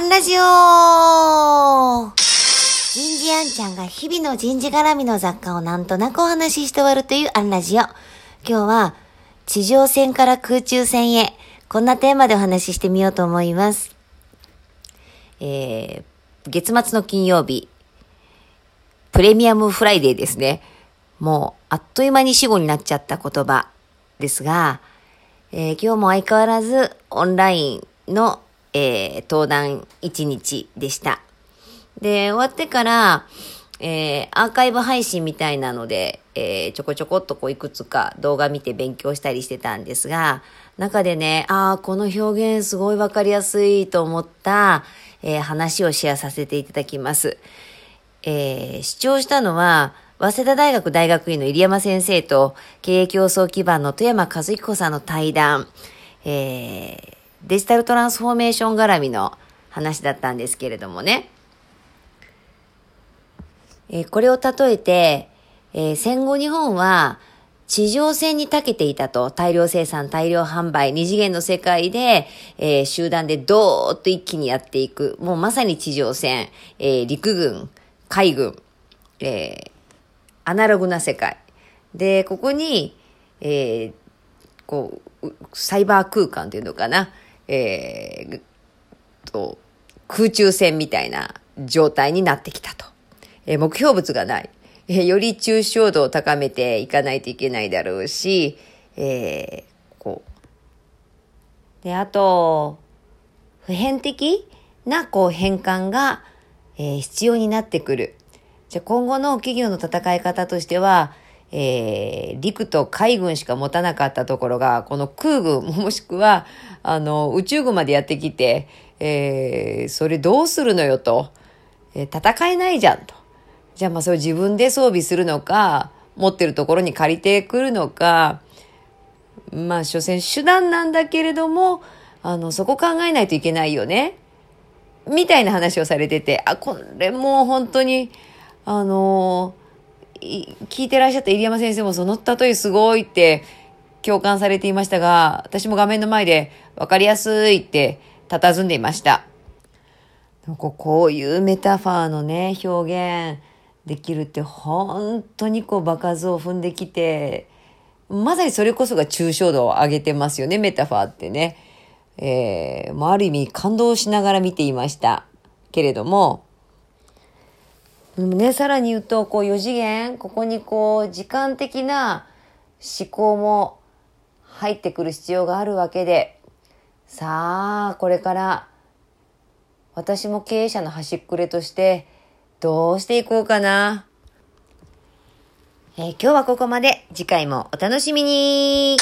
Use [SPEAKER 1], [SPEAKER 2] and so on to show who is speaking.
[SPEAKER 1] アンラジオ人事アンちゃんが日々の人事絡みの雑貨をなんとなくお話しして終わるというアンラジオ。今日は地上戦から空中戦へ、こんなテーマでお話ししてみようと思います。えー、月末の金曜日、プレミアムフライデーですね。もうあっという間に死後になっちゃった言葉ですが、えー、今日も相変わらずオンラインの、えー、登壇1日でした。で、終わってから、えー、アーカイブ配信みたいなので、えー、ちょこちょこっとこういくつか動画見て勉強したりしてたんですが、中でね、ああ、この表現すごいわかりやすいと思った、えー、話をシェアさせていただきます。えー、視聴したのは、早稲田大学大学院の入山先生と経営競争基盤の富山和彦さんの対談、えー、デジタルトランスフォーメーション絡みの話だったんですけれどもね。えー、これを例えて、えー、戦後日本は地上戦に長けていたと、大量生産、大量販売、二次元の世界で、えー、集団でドーッと一気にやっていく。もうまさに地上戦、えー、陸軍、海軍、えー、アナログな世界。で、ここに、えー、こう、サイバー空間っていうのかな、えー、と、空中戦みたいな状態になってきたと。えー、目標物がない。えー、より抽象度を高めていかないといけないだろうし、えー、こう。で、あと、普遍的なこう変換が、えー、必要になってくる。じゃ今後の企業の戦い方としては、えー、陸と海軍しか持たなかったところが、この空軍、もしくは、あの、宇宙軍までやってきて、えー、それどうするのよと、えー、戦えないじゃんと。じゃあまあそれ自分で装備するのか、持ってるところに借りてくるのか、まあ所詮手段なんだけれども、あの、そこ考えないといけないよね。みたいな話をされてて、あ、これもう本当に、あのー、聞いてらっしゃった入山先生もその例えすごいって共感されていましたが、私も画面の前で分かりやすいって佇んでいました。こういうメタファーのね、表現できるって本当にこう場数を踏んできて、まさにそれこそが抽象度を上げてますよね、メタファーってね。えー、ある意味感動しながら見ていました。けれども、ね、さらに言うと、こう4次元、ここにこう時間的な思考も入ってくる必要があるわけで、さあ、これから私も経営者の端っくれとしてどうしていこうかな。えー、今日はここまで。次回もお楽しみに